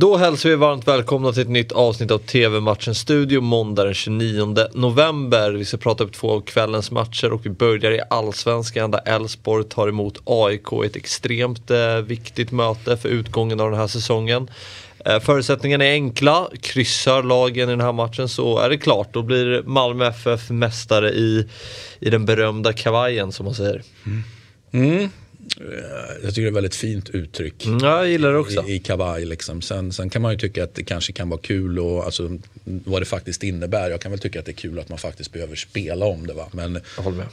Då hälsar vi varmt välkomna till ett nytt avsnitt av TV-matchen Studio måndag den 29 november. Vi ska prata upp två av kvällens matcher och vi börjar i Allsvenskan där Elfsborg tar emot AIK i ett extremt eh, viktigt möte för utgången av den här säsongen. Eh, förutsättningarna är enkla, kryssar lagen i den här matchen så är det klart. Då blir Malmö FF mästare i, i den berömda kavajen som man säger. Mm. Mm. Jag tycker det är ett väldigt fint uttryck. Mm, jag gillar det också. I, i kavaj liksom. sen, sen kan man ju tycka att det kanske kan vara kul och alltså, vad det faktiskt innebär. Jag kan väl tycka att det är kul att man faktiskt behöver spela om det. Va? Men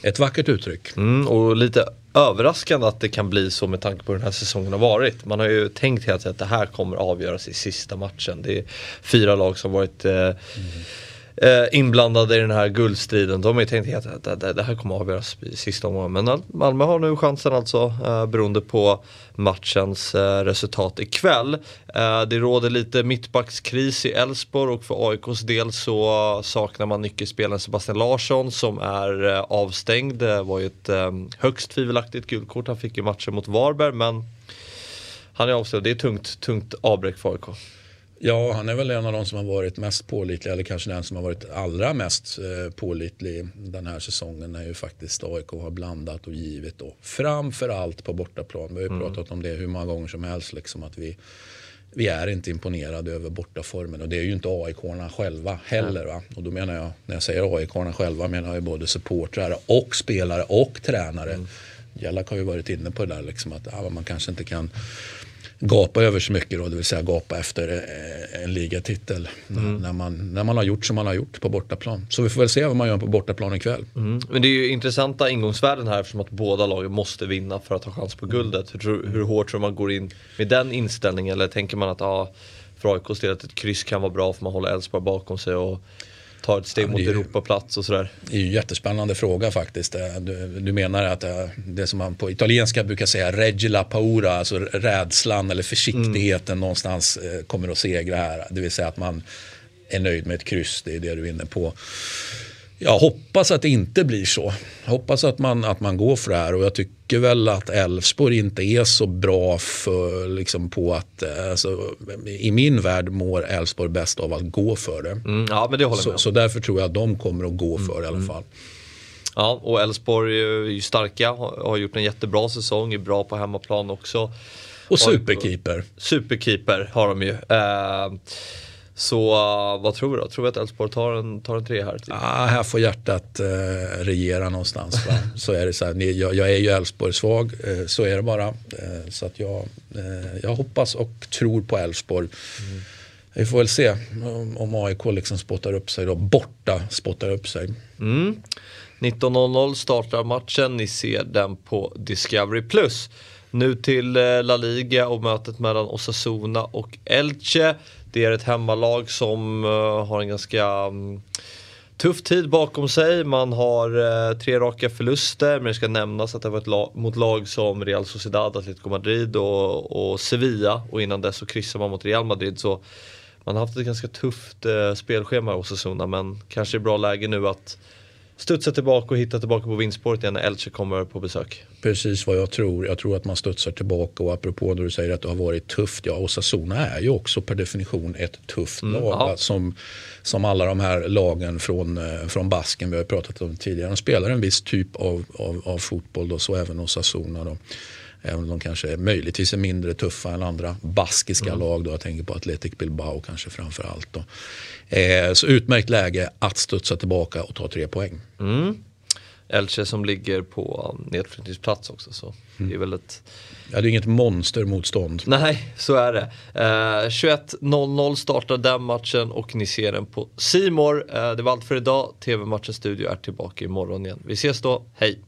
ett vackert uttryck. Mm, och lite överraskande att det kan bli så med tanke på hur den här säsongen har varit. Man har ju tänkt hela tiden att det här kommer avgöras i sista matchen. Det är fyra lag som varit eh, mm eh, inblandade i den här guldstriden. De har ju tänkt att det, det, det, här kommer att avgöras i sista omgången. Men Malmö har nu chansen alltså eh, beroende på matchens eh, resultat ikväll. Eh, det råder lite mittbackskris i Elfsborg och för AIKs del så saknar man nyckelspelaren Sebastian Larsson som är eh, avstängd. Det var ju ett eh, högst tvivelaktigt guldkort. Han fick i matchen mot Varberg men han är avstängd. Det är tungt, tungt avbräck för AIK. Ja, han är väl en av de som har varit mest pålitlig eller kanske den som har varit allra mest eh, pålitlig den här säsongen när ju faktiskt AIK har blandat och givit och framförallt på bortaplan. Vi har ju mm. pratat om det hur många gånger som helst liksom att vi vi är inte imponerade över bortaformen och det är ju inte AIK-arna själva heller. Va? Och då menar jag, när jag säger AIK-arna själva menar jag både supportrar och spelare och tränare. Mm. Jellak har ju varit inne på det där liksom att ja, man kanske inte kan gapa över så mycket då, det vill säga gapa efter eh, en ligatitel. Mm. När, man, när man har gjort som man har gjort på bortaplan. Så vi får väl se vad man gör på bortaplan ikväll. Mm. Men det är ju intressanta ingångsvärden här eftersom att båda lagen måste vinna för att ha chans på guldet. Hur, hur hårt tror man går in med den inställningen? Eller tänker man att ja, för AIKs del att ett kryss kan vara bra för man håller Elfsborg bakom sig och tar ett steg ja, mot ju, Europaplats och sådär? Det är ju en jättespännande fråga faktiskt. Eh, du, du, menar att eh, det som man på italienska brukar säga regila paura, alltså rädslan eller försiktigheten mm. någonstans eh, kommer att segra här. Det vill säga att man är nöjd med ett kryss, det är det du är inne på. Jag hoppas att det inte blir så. Hoppas att man, att man går för det här och jag tycker väl att Elfsborg inte är så bra för, liksom på att, alltså, i min värld mår Elfsborg bäst av att gå för det. Mm, ja, men det håller så, så därför tror jag att de kommer att gå för det i alla mm. fall. Ja, och Elfsborg är ju starka, har gjort en jättebra säsong, är bra på hemmaplan också. Och superkeeper. Superkeeper har de ju. Uh, så uh, vad tror vi då? Tror vi att Elfsborg tar en, tar en tre här? Typ? Ah, här får hjärtat uh, regera någonstans. så är det så här, jag, jag är ju Elfsborg-svag, uh, så är det bara. Uh, så att jag, jag hoppas och tror på Elfsborg. Mm. Vi får väl se om, om AIK liksom spottar upp sig då. Borta spottar upp sig. Mm. 19.00 startar matchen, ni ser den på Discovery+. Nu till La Liga och mötet mellan Osasuna och Elche. Det är ett hemmalag som eh, har en ganska mm, tuff tid bakom sig. Man har eh, tre raka förluster men det ska nämnas att det var ett lag, mot lag som Real Sociedad, Atletico Madrid och, och Sevilla och innan dess så kryssade man mot Real Madrid. Så man har haft ett ganska tufft eh, spelschema hos Osasuna men kanske är bra läge nu att studsa tillbaka och hitta tillbaka på vinstspåret igen när Elche kommer på besök. Precis vad jag tror. Jag tror att man studsar tillbaka och apropå när du säger att det har varit tufft. Ja, Osasuna är ju också per definition ett tufft mm, lag. Ja. Som, som alla de här lagen från, eh, från Basken vi har pratat om tidigare. De spelar en viss typ av, av, av fotboll, då, så även Osasuna. Då. Även om de kanske möjligtvis är mindre tuffa än andra baskiska mm. lag. Då. Jag tänker på Athletic Bilbao kanske framför allt. Då. Eh, så utmärkt läge att studsa tillbaka och ta tre poäng. Mm. Elche som ligger på nedflyttningsplats också. Så mm. det är väl ett... Ja, det är inget monstermotstånd. Nej, så är det. Eh, 21.00 startar den matchen och ni ser den på Simor. Eh, det var allt för idag. TV-matchens studio är tillbaka imorgon igen. Vi ses då, hej!